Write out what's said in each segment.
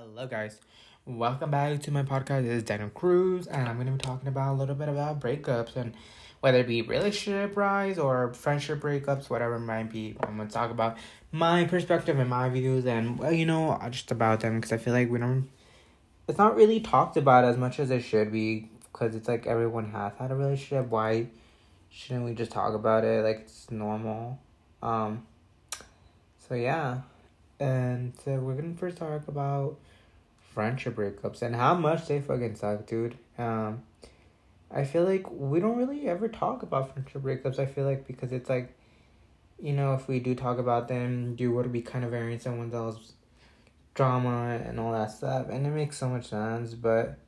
Hello, guys. Welcome back to my podcast. This is Daniel Cruz, and I'm going to be talking about a little bit about breakups and whether it be relationship rise or friendship breakups, whatever it might be. I'm going to talk about my perspective and my views, and well, you know, just about them because I feel like we don't. It's not really talked about as much as it should be because it's like everyone has had a relationship. Why shouldn't we just talk about it like it's normal? Um. So yeah, and so we're gonna first talk about friendship breakups and how much they fucking suck, dude. Um, I feel like we don't really ever talk about friendship breakups. I feel like because it's like, you know, if we do talk about them, do you would be kind of airing someone else's drama and all that stuff, and it makes so much sense. But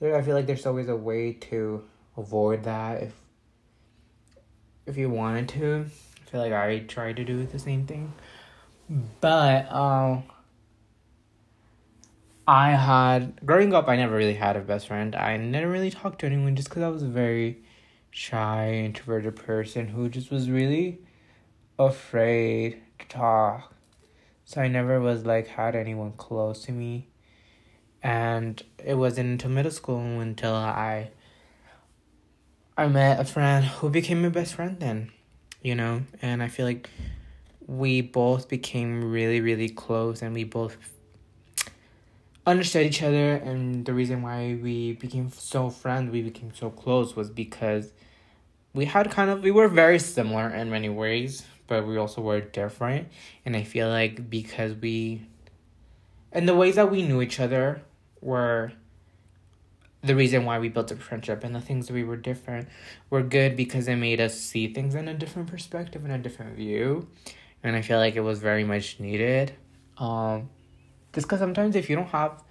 there, I feel like there's always a way to avoid that if if you wanted to. I feel like I try to do the same thing. But um I had growing up I never really had a best friend. I never really talked to anyone just cuz I was a very shy introverted person who just was really afraid to talk. So I never was like had anyone close to me. And it wasn't until middle school until I I met a friend who became my best friend then, you know, and I feel like we both became really, really close and we both understood each other. And the reason why we became so friends, we became so close, was because we had kind of, we were very similar in many ways, but we also were different. And I feel like because we, and the ways that we knew each other were the reason why we built a friendship and the things that we were different were good because it made us see things in a different perspective and a different view and I feel like it was very much needed. Um, just because sometimes if you don't have,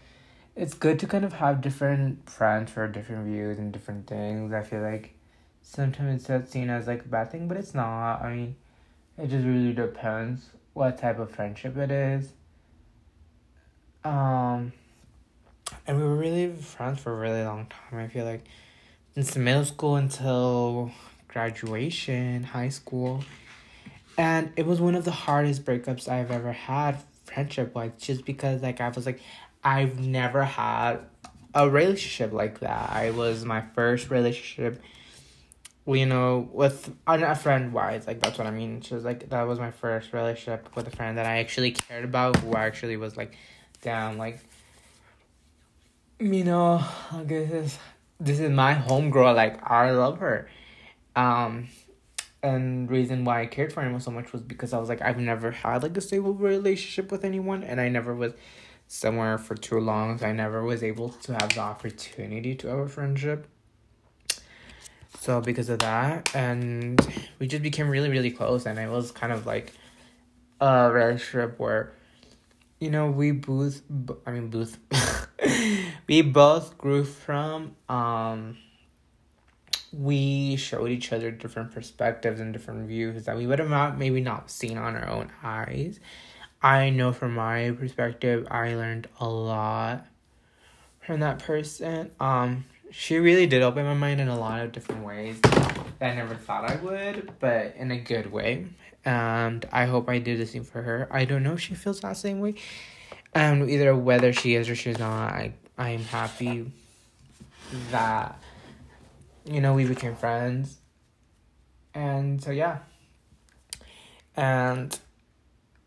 it's good to kind of have different friends for different views and different things. I feel like sometimes it's seen as like a bad thing, but it's not. I mean, it just really depends what type of friendship it is. Um, and we were really friends for a really long time. I feel like since middle school until graduation, high school and it was one of the hardest breakups I've ever had friendship wise just because like I was like I've never had a relationship like that. I was my first relationship you know with a friend wise like that's what I mean. She was like that was my first relationship with a friend that I actually cared about who actually was like down like you know this is this is my homegirl like I love her. Um and reason why I cared for him so much was because I was like I've never had like a stable relationship with anyone and I never was somewhere for too long. So I never was able to have the opportunity to have a friendship. So because of that and we just became really really close and it was kind of like a relationship where you know we both I mean both we both grew from um we showed each other different perspectives and different views that we would have not maybe not seen on our own eyes. I know from my perspective, I learned a lot from that person. Um, she really did open my mind in a lot of different ways that I never thought I would, but in a good way. And I hope I did the same for her. I don't know if she feels that same way. And either whether she is or she's not, I I'm happy that you know, we became friends. And so, yeah. And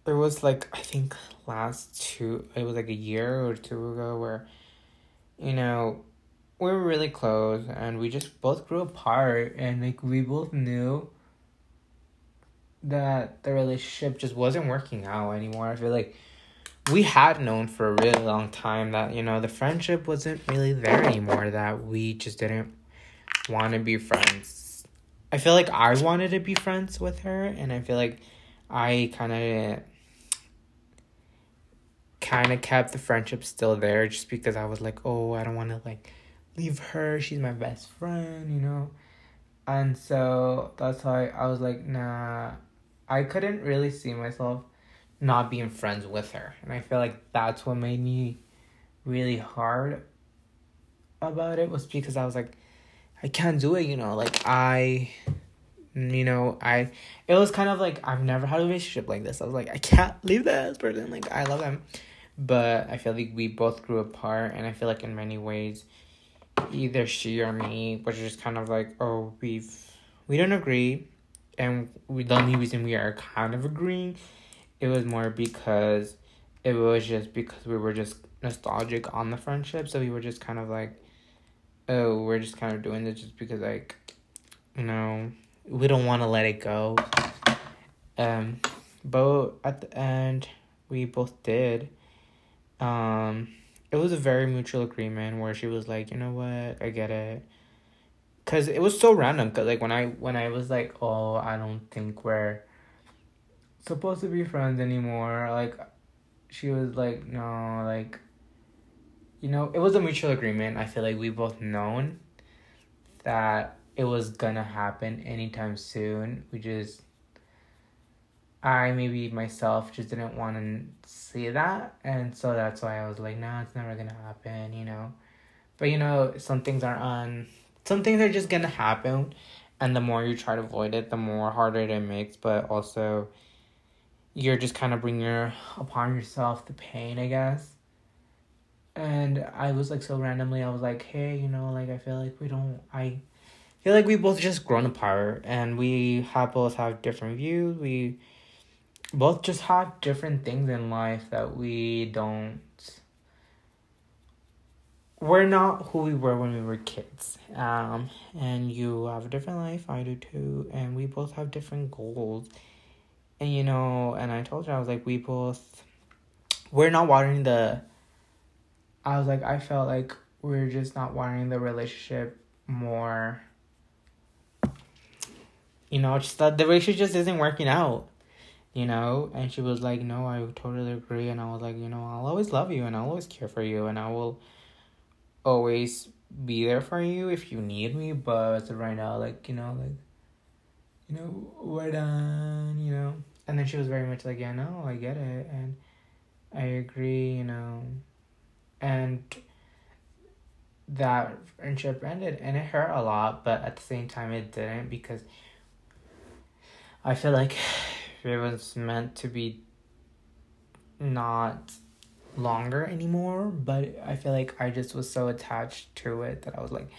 there was like, I think last two, it was like a year or two ago where, you know, we were really close and we just both grew apart and like we both knew that the relationship just wasn't working out anymore. I feel like we had known for a really long time that, you know, the friendship wasn't really there anymore, that we just didn't want to be friends. I feel like I wanted to be friends with her, and I feel like I kind of kind of kept the friendship still there just because I was like, oh, I don't want to like leave her. She's my best friend, you know. And so that's why I was like, nah, I couldn't really see myself not being friends with her. And I feel like that's what made me really hard about it was because I was like, I can't do it, you know, like I mm, you know, I it was kind of like I've never had a relationship like this. I was like, I can't leave this person. Like I love him. but I feel like we both grew apart, and I feel like in many ways, either she or me was just kind of like, oh, we've we don't agree, and we the only reason we are kind of agreeing, it was more because it was just because we were just nostalgic on the friendship, so we were just kind of like, oh, we're just kind of doing this just because like, you know, we don't want to let it go. Um, but at the end, we both did. Um, it was a very mutual agreement where she was like, you know what, I get it. Cause it was so random. Cause like when I when I was like, oh, I don't think we're supposed to be friends anymore. Like, she was like, no, like, you know, it was a mutual agreement. I feel like we both known that it was gonna happen anytime soon. We just I maybe myself just didn't want to see that, and so that's why I was like, "Nah, it's never gonna happen," you know. But you know, some things are on. Some things are just gonna happen, and the more you try to avoid it, the more harder it makes. But also, you're just kind of bringing upon yourself the pain, I guess. And I was like so randomly, I was like, "Hey, you know, like I feel like we don't. I feel like we both just grown apart, and we have both have different views. We." both just have different things in life that we don't we're not who we were when we were kids um and you have a different life i do too and we both have different goals and you know and i told you i was like we both we're not watering the i was like i felt like we're just not watering the relationship more. You know just that the relationship just isn't working out you know? And she was like no i totally agree. And i was like you know i'll always love you and i'll always care for you and i will always be there for you if you need me. But right now like you know like you know we're done you know? And then she was very much like yeah no i get it and i agree you know and that friendship ended and it hurt a lot but at the same time it didn't because i feel like it was meant to be not longer anymore, but I feel like I just was so attached to it that I was like,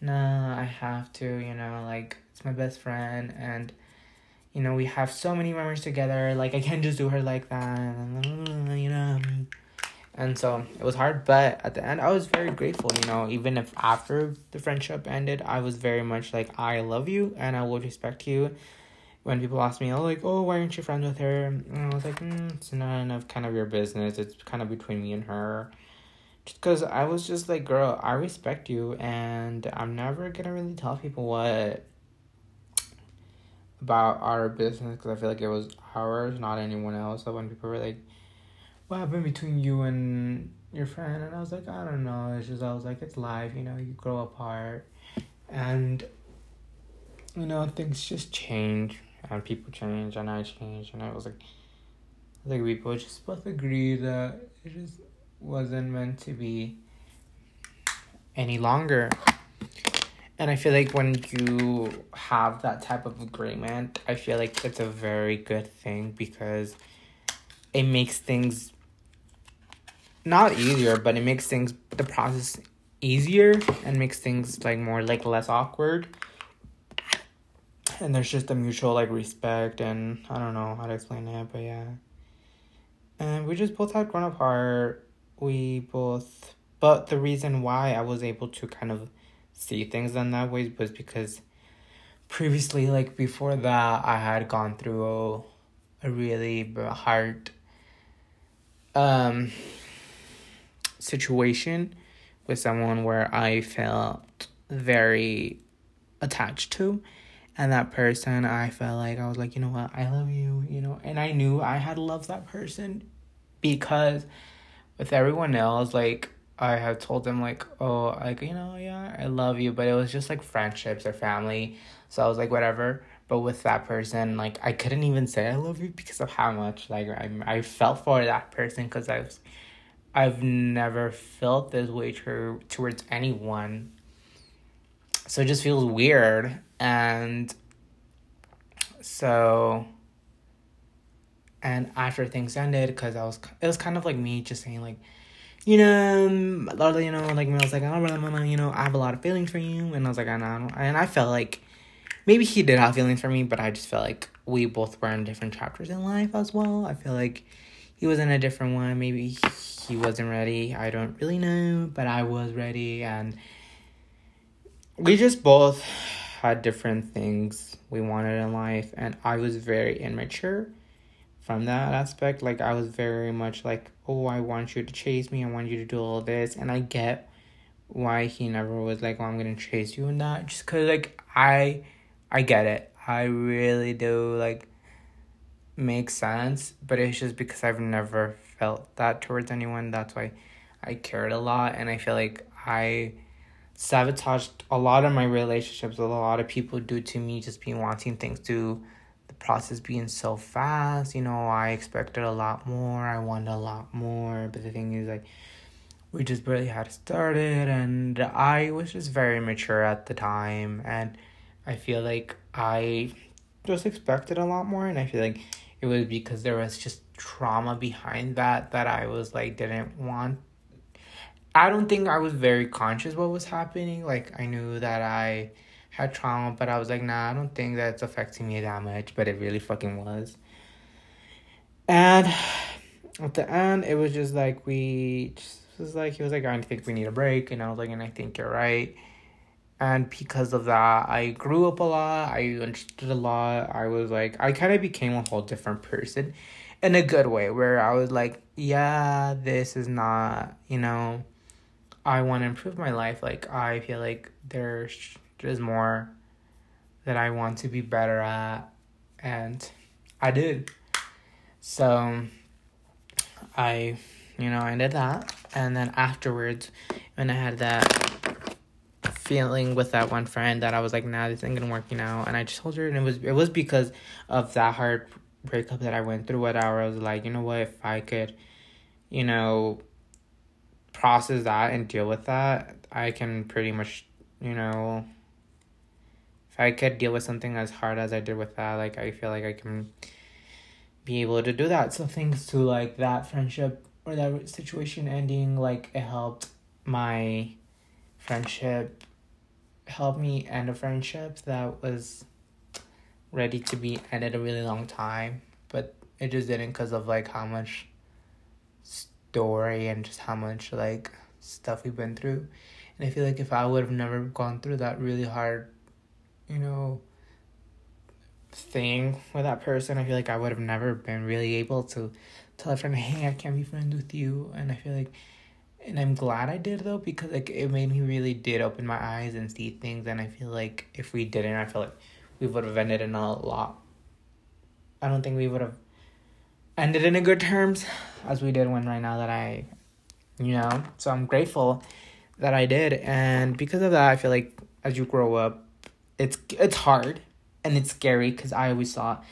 nah, I have to, you know, like it's my best friend and you know, we have so many memories together, like I can't just do her like that, you know. And so it was hard, but at the end, I was very grateful, you know, even if after the friendship ended, I was very much like, I love you and I will respect you when people ask me, oh, like, oh, why aren't you friends with her? And I was like, mm, it's none of kind of your business. It's kind of between me and her. Just because I was just like, girl, I respect you, and I'm never gonna really tell people what about our business because I feel like it was ours, not anyone else. So when people were like, what happened between you and your friend? And I was like, I don't know. It's just, I was like, it's life, you know, you grow apart. And, you know, things just change and people change and I change and I was like I think we both just both agree that it just wasn't meant to be any longer. And I feel like when you have that type of agreement, I feel like it's a very good thing because it makes things not easier, but it makes things the process easier and makes things like more like less awkward and there's just a mutual like respect and I don't know how to explain it, but yeah. And we just both had grown apart. We both, but the reason why I was able to kind of see things in that way was because previously, like before that, I had gone through a, a really hard um situation with someone where I felt very attached to and that person i felt like i was like you know what? I love you you know? And i knew i had loved that person because with everyone else like i had told them like oh like you know yeah i love you but it was just like friendships or family. So i was like whatever. But with that person like i couldn't even say i love you because of how much like i, I felt for that person because i was i've never felt this way to, towards anyone so it just feels weird and so And after things ended, because I was, it was kind of like me just saying like, you know, a lot of, you know, like I was like, I don't really, you know, I have a lot of feelings for you, and I was like, I know, and I felt like maybe he did have feelings for me, but I just felt like we both were in different chapters in life as well. I feel like he was in a different one. Maybe he wasn't ready. I don't really know, but I was ready, and we just both had different things we wanted in life, and I was very immature from that aspect. Like I was very much like, oh, I want you to chase me. I want you to do all this, and I get why he never was like, oh, I'm gonna chase you and that. Just cause like I, I get it. I really do like make sense, but it's just because I've never felt that towards anyone. That's why I cared a lot, and I feel like I sabotaged a lot of my relationships with a lot of people due to me just being wanting things to the process being so fast. You know, I expected a lot more. I wanted a lot more. But the thing is, like, we just barely had started, and I was just very mature at the time. And I feel like I just expected a lot more. And I feel like it was because there was just trauma behind that that I was like, didn't want. I don't think I was very conscious what was happening. Like, I knew that I had trauma, but I was like, nah, I don't think that's affecting me that much, but it really fucking was. And at the end, it was just like we just was like he was like, I think we need a break, and I was like, and I think you're right. And because of that, I grew up a lot. I understood a lot. I was like, I kind of became a whole different person, in a good way, where I was like, yeah, this is not, you know, I want to improve my life. Like I feel like there's there's more that I want to be better at, and I did. So I, you know, I did that, and then afterwards, when I had that feeling with that one friend that I was like, nah, this ain't gonna work, you know, and I just told her, and it was it was because of that hard breakup that I went through. What I was like, you know what, if I could, you know, process that and deal with that, I can pretty much, you know, if I could deal with something as hard as I did with that, like I feel like I can be able to do that. So thanks to like that friendship or that situation ending, like it helped my friendship help me end a friendship that was ready to be ended a really long time, but it just didn't because of like how much story and just how much like stuff we've been through. And I feel like if I would have never gone through that really hard you know, thing with that person, I feel like I would have never been really able to tell a friend, hey, I can't be friends with you. And I feel like, and I'm glad I did though, because like it made me really did open my eyes and see things. And I feel like if we didn't, I feel like we would have ended in a lot. I don't think we would have ended in a good terms as we did when right now that I, you know, so I'm grateful that I did. And because of that, I feel like as you grow up, it's it's hard and it's scary because I always thought,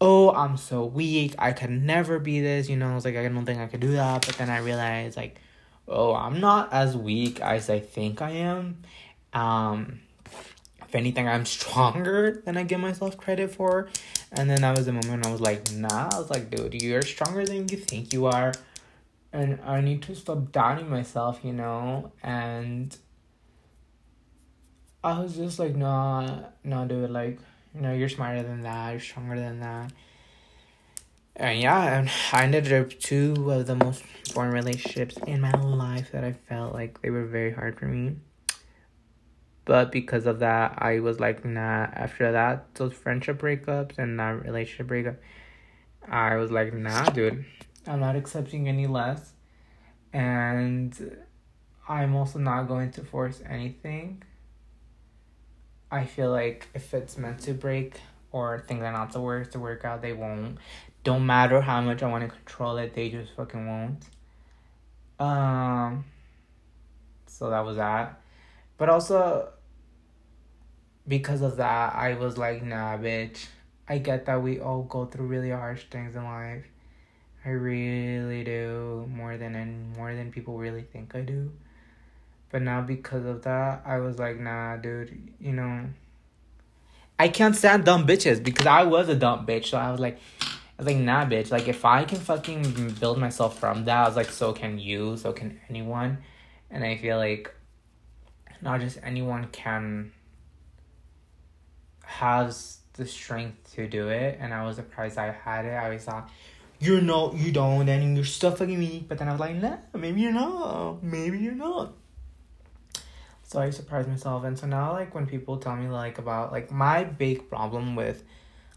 oh, I'm so weak. I can never be this. You know, I was like, I don't think I could do that. But then I realized, like, oh, I'm not as weak as I think I am. Um, if anything, I'm stronger than I give myself credit for. And then that was the moment I was like, nah. I was like, dude, you're stronger than you think you are. And I need to stop doubting myself, you know? And I was just like, no, nah, dude, like, you know, you're smarter than that, you're stronger than that. And yeah, I ended up two of the most important relationships in my life that I felt like they were very hard for me. But because of that, I was like, nah, after that, those friendship breakups and that relationship breakup, I was like, nah, dude, I'm not accepting any less. And I'm also not going to force anything I feel like if it's meant to break or things are not to work to work out, they won't. Don't matter how much I want to control it, they just fucking won't. Um. So that was that, but also because of that, I was like, nah, bitch. I get that we all go through really harsh things in life. I really do more than and more than people really think I do. But now because of that, I was like, nah, dude, you know, I can't stand dumb bitches because I was a dumb bitch. So I was like, was like, nah, bitch. Like, if I can fucking build myself from that, I was like, so can you, so can anyone. And I feel like not just anyone can has the strength to do it. And I was surprised I had it. I always thought, you're not, you don't, and you're still fucking me. But then I was like, nah, maybe you're not. Maybe you're not. So I surprised myself. And so now, like, when people tell me, like, about, like, my big problem with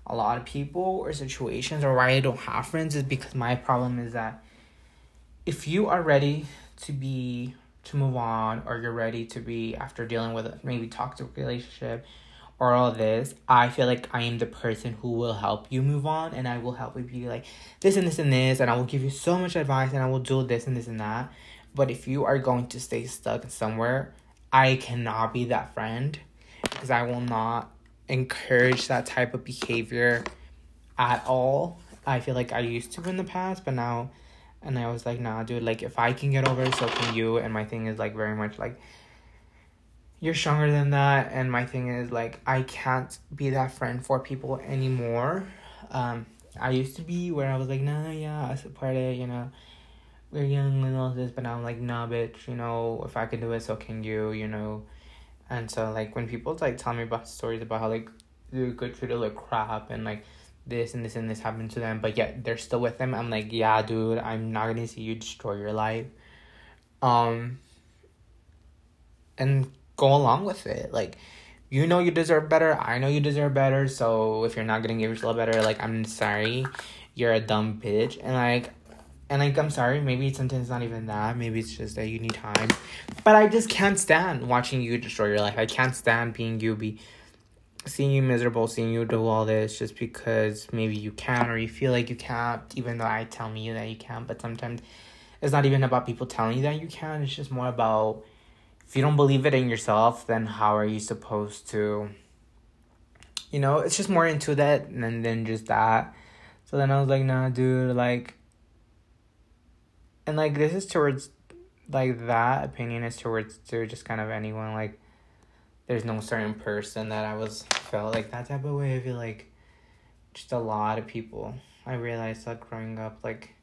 a lot of people or situations or why I don't have friends is because my problem is that if you are ready to be to move on or you're ready to be after dealing with maybe toxic relationship or all this, I feel like I am the person who will help you move on and I will help you be like this and this and this and I will give you so much advice and I will do this and this and that. But if you are going to stay stuck somewhere, I cannot be that friend because I will not encourage that type of behavior at all. I feel like I used to in the past, but now, and I was like, nah, dude, like if I can get over it, so can you. And my thing is like very much like, you're stronger than that. And my thing is like, I can't be that friend for people anymore. Um, I used to be where I was like, nah, yeah, I support it, you know, we're young and all this, but now I'm like, nah, bitch, you know, if I can do it, so can you, you know and so like when people like tell me about stories about how like they go treated like crap and like this and this and this happened to them, but yet they're still with them. I'm like, yeah, dude, I'm not gonna see you destroy your life. Um and go along with it. Like you know you deserve better, I know you deserve better, so if you're not gonna give yourself better, like I'm sorry, you're a dumb bitch. And like and like I'm sorry, maybe sometimes not even that. Maybe it's just that you need time. But I just can't stand watching you destroy your life. I can't stand being you be seeing you miserable, seeing you do all this just because maybe you can or you feel like you can't, even though I tell me that you can. But sometimes it's not even about people telling you that you can. It's just more about if you don't believe it in yourself, then how are you supposed to? You know, it's just more into that than than just that. So then I was like, nah, dude, like and like this is towards like that opinion is towards to just kind of anyone like there's no certain mm-hmm. person that I was felt like that type of way. I feel like just a lot of people. I realized like growing up like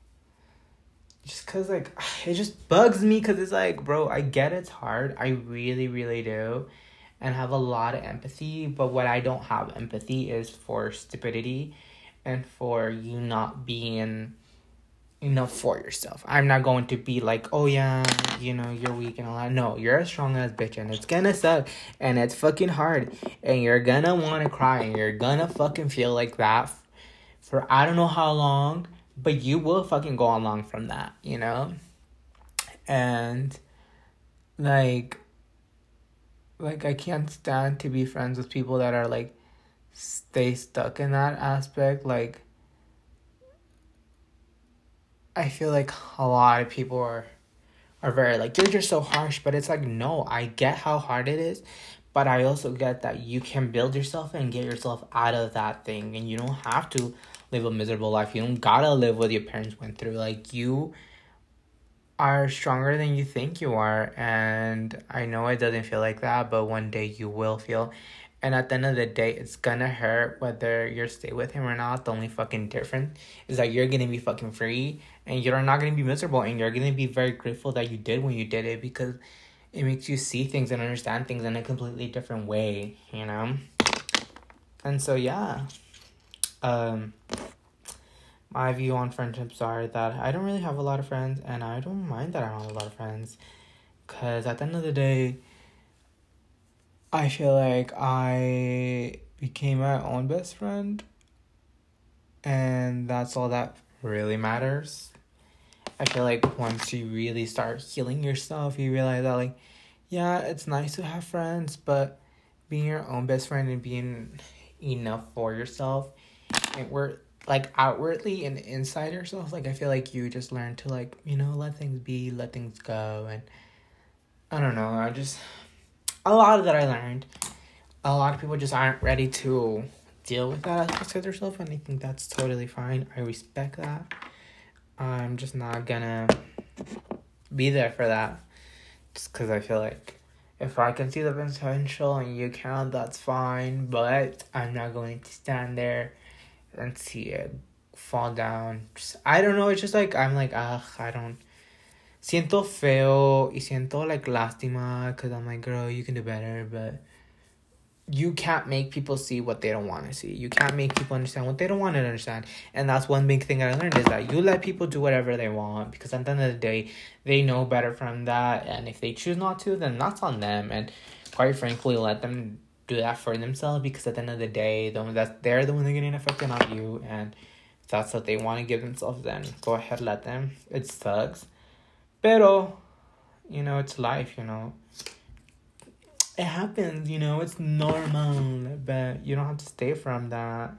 just cause like it just bugs me because it's like bro I get it's hard I really really do and have a lot of empathy but what I don't have empathy is for stupidity and for you not being enough for yourself. I'm not going to be like, oh yeah, you know, you're weak and all that. No, you're a strong ass bitch and it's gonna suck and it's fucking hard and you're gonna wanna cry and you're gonna fucking feel like that for I don't know how long, but you will fucking go along from that, you know? And like like I can't stand to be friends with people that are like stay stuck in that aspect like I feel like a lot of people are are very like you're just so harsh, but it's like no, I get how hard it is, but I also get that you can build yourself and get yourself out of that thing and you don't have to live a miserable life. You don't gotta live what your parents went through. Like you are stronger than you think you are and I know it doesn't feel like that, but one day you will feel and at the end of the day, it's gonna hurt whether you're stay with him or not. The only fucking difference is that you're gonna be fucking free and you're not gonna be miserable and you're gonna be very grateful that you did when you did it because it makes you see things and understand things in a completely different way, you know? And so yeah. Um my view on friendships are that I don't really have a lot of friends and I don't mind that I don't have a lot of friends. Cause at the end of the day, I feel like I became my own best friend, and that's all that really matters. I feel like once you really start healing yourself, you realize that, like, yeah, it's nice to have friends, but being your own best friend and being enough for yourself, and we're like outwardly and inside yourself, like, I feel like you just learn to, like, you know, let things be, let things go, and I don't know, I just a lot of that I learned. A lot of people just aren't ready to deal with that aspect of themselves, and I think that's totally fine. I respect that. I'm just not gonna be there for that, just because I feel like if I can see the potential and you can't, that's fine. But I'm not going to stand there and see it fall down. Just, I don't know. It's just like I'm like ugh. I don't. Siento feo y siento like lástima because I'm like girl, you can do better, but you can't make people see what they don't want to see. You can't make people understand what they don't want to understand. And that's one big thing I learned is that you let people do whatever they want because at the end of the day, they know better from that. And if they choose not to, then that's on them. And quite frankly, let them do that for themselves because at the end of the day, the that they're the one that are getting affected, not you. And if that's what they want to give themselves, then go ahead, let them. It sucks. Pero, you know, it's life, you know it happens, you know, it's normal, but you don't have to stay from that.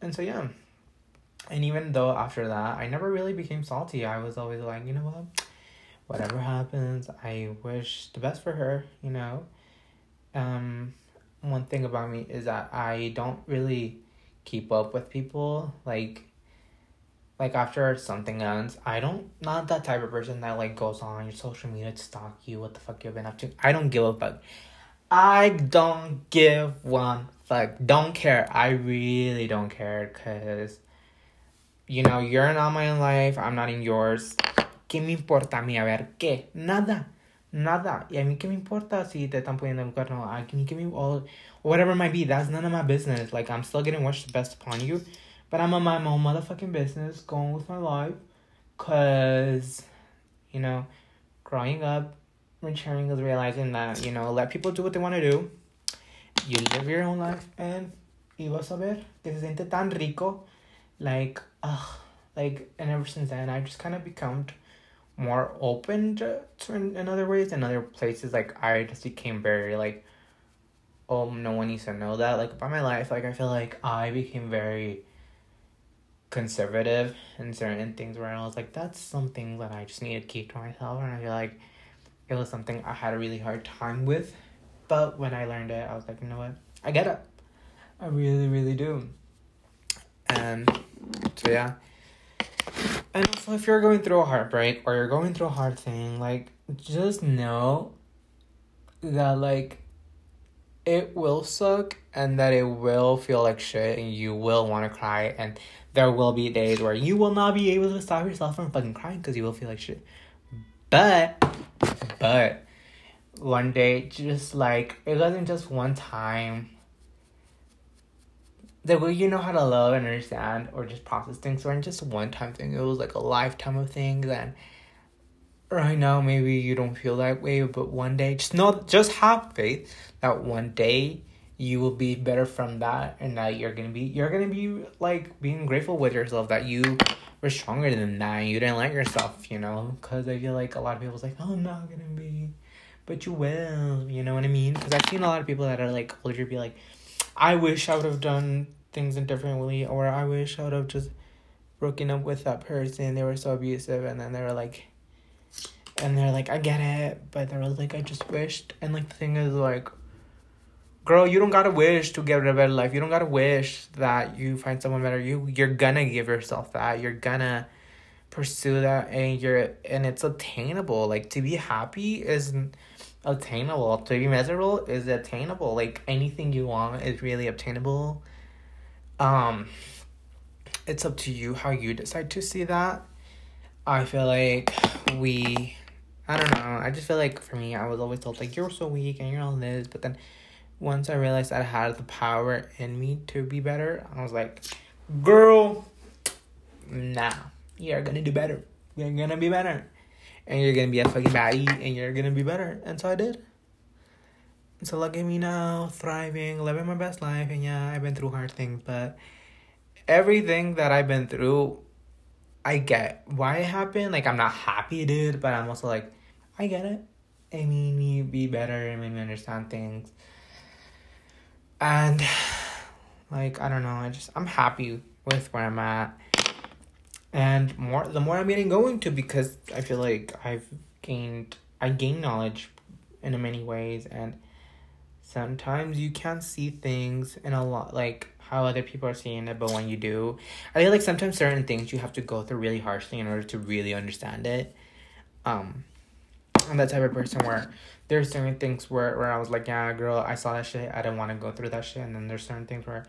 And so, yeah. And even though after that, I never really became salty, I was always like, you know what? Whatever happens, I wish the best for her, you know? Um, one thing about me is that I don't really keep up with people. Like, like after something ends, I don't not that type of person that like goes on your social media to stalk you what the fuck you've been up to. I don't give a fuck. I don't give one fuck. Don't care. I really don't care because you know, you're not my life, I'm not in yours. ¿Qué me importa a mí? A ver, ¿qué? Nada. Nada. Y a mí qué me importa si te están poniendo el cuerno. A mí qué me... Or whatever it might be. That's none of my business. Like, I'm still getting wished the best upon you. But I'm on my own motherfucking business, going with my life. Because, you know, growing up, maturing is realizing that, you know, let people do what they want to do. You live your own life and y vas a ver que se siente tan rico. Like, ugh. Like, and ever since then, I just kind of become more open to, to in, in other ways. In other places, like, I just became very, like, oh, no one needs to know that. Like, about my life, like, I feel like I became very conservative in certain things where I was like, that's something that I just need to keep to myself. And I feel like it was something I had a really hard time with. But when I learned it, I was like, you know what? I get it. I really, really do. And so, yeah. And also, if you're going through a heartbreak or you're going through a hard thing, like, just know that, like, it will suck and that it will feel like shit and you will want to cry and there will be days where you will not be able to stop yourself from fucking crying because you will feel like shit. But, but, one day, just like, it wasn't just one time. The way you know how to love and understand or just process things weren't just one time thing. It was like a lifetime of things. And right now, maybe you don't feel that way, but one day, just know, just have faith that one day you will be better from that and that you're gonna be you're gonna be like being grateful with yourself that you were stronger than that and you didn't let yourself you know? Because i feel like a lot of people's like oh i'm not gonna be but you will you know what i mean? Because i've seen a lot of people that are like older be like i wish i would have done things differently or i wish i would have just broken up with that person they were so abusive and then they were like and they're like i get it but they're like i just wished and like the thing is like girl, you don't gotta wish to get a better life. You don't gotta wish that you find someone better. You you're gonna give yourself that. You're gonna pursue that, and you're and it's attainable. Like to be happy is attainable. To be miserable is attainable. Like anything you want is really obtainable. Um, it's up to you how you decide to see that. I feel like we. I don't know. I just feel like for me, I was always told like you're so weak and you're all this, but then once I realized I had the power in me to be better, I was like, girl, nah, you're gonna do better. You're gonna be better. And you're gonna be a fucking baddie and you're gonna be better. And so I did. So look at me now, thriving, living my best life. And yeah, I've been through hard things, but everything that I've been through, I get why it happened. Like, I'm not happy it did, but I'm also like, I get it. It made me be better. It made me understand things and like i don't know i just i'm happy with where i'm at and more the more i'm getting going to because i feel like i've gained i gain knowledge in many ways and sometimes you can't see things in a lot like how other people are seeing it but when you do i feel like sometimes certain things you have to go through really harshly in order to really understand it um i'm that type of person where there's certain things where, where I was like, yeah, girl, I saw that shit. I didn't want to go through that shit. And then there's certain things where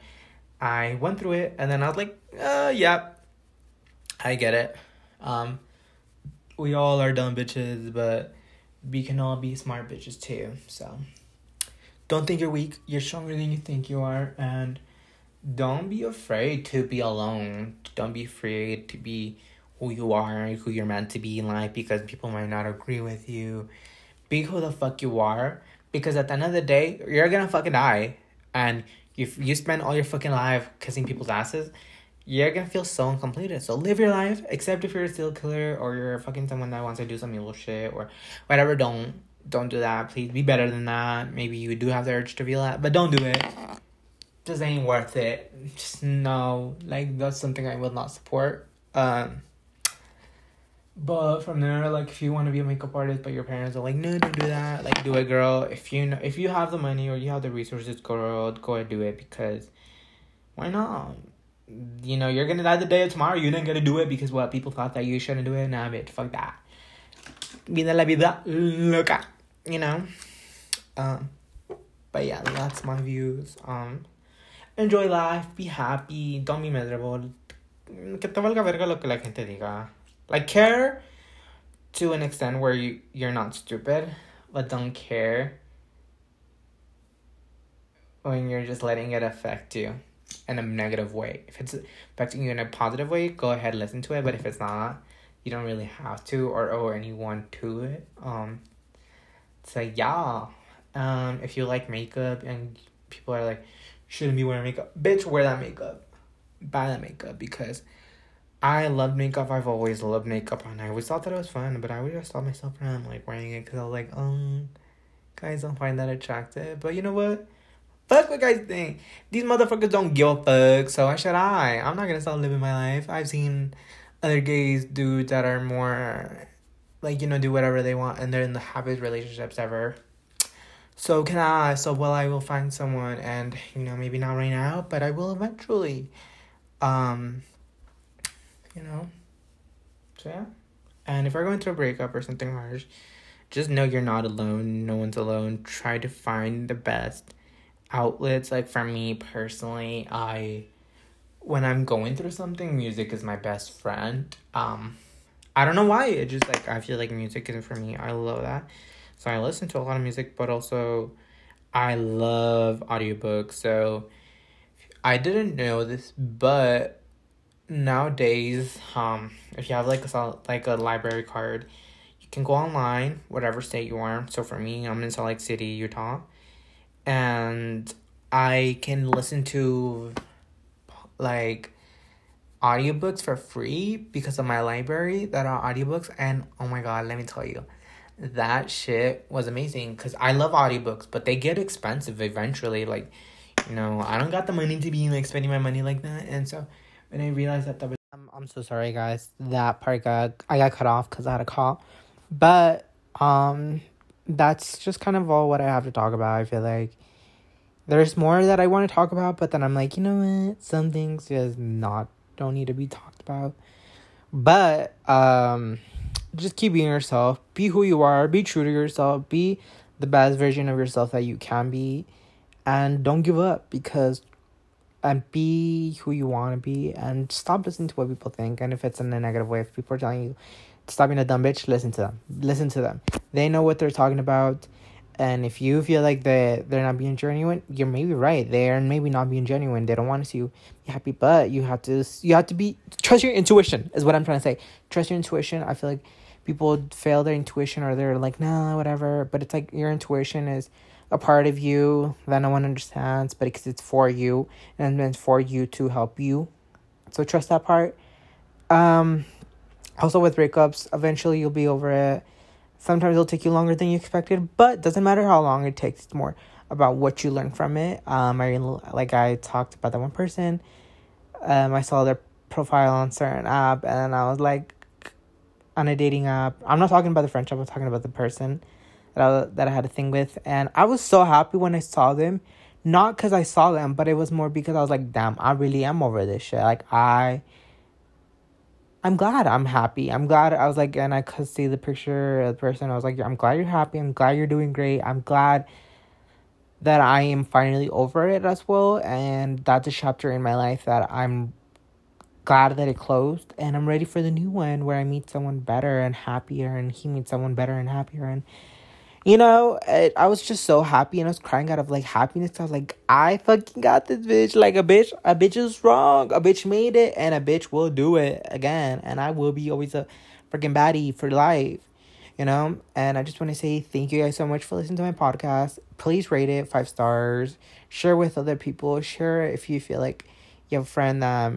I went through it and then I was like, uh, yeah, I get it. Um, we all are dumb bitches, but we can all be smart bitches too. So don't think you're weak. You're stronger than you think you are, and don't be afraid to be alone. Don't be afraid to be who you are, who you're meant to be in life, because people might not agree with you. Be who the fuck you are, because at the end of the day, you're gonna fucking die, and if you spend all your fucking life kissing people's asses, you're gonna feel so uncompleted. So live your life, except if you're a serial killer or you're fucking someone that wants to do some evil shit or whatever. Don't don't do that. Please be better than that. Maybe you do have the urge to feel that, but don't do it. Just ain't worth it. Just no, like that's something I will not support. Um. But from there, like if you want to be a makeup artist, but your parents are like, no, don't do that. Like, do it, girl. If you know, if you have the money or you have the resources, girl, go and do it because why not? You know, you're gonna die the day of tomorrow. You didn't gonna do it because what people thought that you shouldn't do it. Nah, bitch, fuck that. Vida la vida loca you know. Um, but yeah, that's my views. Um, enjoy life, be happy, don't be miserable. Que te valga verga lo que la gente diga. Like care to an extent where you you're not stupid, but don't care when you're just letting it affect you in a negative way. If it's affecting you in a positive way, go ahead listen to it. But if it's not, you don't really have to or owe anyone to it. Um so yeah, um, if you like makeup and people are like, shouldn't be wearing makeup, bitch, wear that makeup, buy that makeup because I love makeup. I've always loved makeup, and I always thought that it was fun, but I always just saw myself around like wearing it because I was like, um, guys don't find that attractive. But you know what? Fuck what guys think. These motherfuckers don't give a fuck. So why should I? I'm not gonna stop living my life. I've seen other gays dudes that are more like you know do whatever they want and they're in the happiest relationships ever so can i. So well i will find someone and you know maybe not right now but i will eventually. Um you know. So yeah. And if you're going through a breakup or something harsh just know you're not alone. No one's alone. Try to find the best outlets. Like for me personally i when i'm going through something music is my best friend. Um I don't know why. It just like I feel like music isn't for me. I love that. So I listen to a lot of music, but also I love audiobooks. So I didn't know this, but nowadays, um, if you have like a like a library card, you can go online, whatever state you are. So for me, I'm in Salt Lake City, Utah, and I can listen to like audiobooks for free because of my library that are audiobooks and oh my god let me tell you that shit was amazing because i love audiobooks but they get expensive eventually like you know i don't got the money to be like spending my money like that and so when i realized that that was i'm, I'm so sorry guys. That part got i got cut off because i had a call. But um that's just kind of all what i have to talk about i feel like. There's more that i want to talk about but then i'm like you know what? Some things just not don't need to be talked about. But um just keep being yourself. Be who you are. Be true to yourself. Be the best version of yourself that you can be. And don't give up because and be who you want to be and stop listening to what people think. And if it's in a negative way, if people are telling you stop being a dumb bitch, listen to them. Listen to them. They know what they're talking about. And if you feel like they they're not being genuine, you're maybe right. They're maybe not being genuine. They don't want to see you happy, but you have to you have to be trust your intuition is what I'm trying to say. Trust your intuition. I feel like people fail their intuition or they're like nah whatever, but it's like your intuition is a part of you that no one understands, but because it's for you and it's for you to help you. So trust that part. Um, also with breakups, eventually you'll be over it Sometimes it'll take you longer than you expected, but doesn't matter how long it takes. It's more about what you learn from it. Um, I like I talked about that one person. Um, I saw their profile on certain app, and I was like, on a dating app. I'm not talking about the friendship. I'm talking about the person that I that I had a thing with, and I was so happy when I saw them. Not because I saw them, but it was more because I was like, damn, I really am over this shit. Like I I'm glad I'm happy. I'm glad I was like, and I could see the picture of the person. I was like, I'm glad you're happy. I'm glad you're doing great. I'm glad that I am finally over it as well. And that's a chapter in my life that I'm glad that it closed. And I'm ready for the new one where I meet someone better and happier, and he meets someone better and happier. And, you know, it, I was just so happy and I was crying out of like happiness. I was like, I fucking got this bitch. Like, a bitch, a bitch is wrong. A bitch made it, and a bitch will do it again. And I will be always a freaking baddie for life you know and i just want to say thank you guys so much for listening to my podcast please rate it five stars share with other people share if you feel like you have a friend that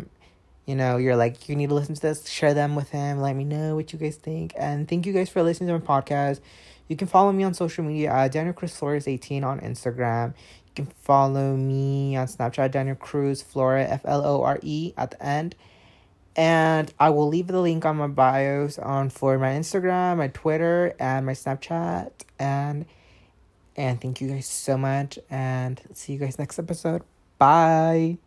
you know you're like you need to listen to this share them with him let me know what you guys think and thank you guys for listening to my podcast you can follow me on social media at daniel cruz flores 18 on instagram you can follow me on snapchat daniel cruz flora f-l-o-r-e at the end and I will leave the link on my bios on for my Instagram, my Twitter, and my Snapchat. And and thank you guys so much. And see you guys next episode. Bye.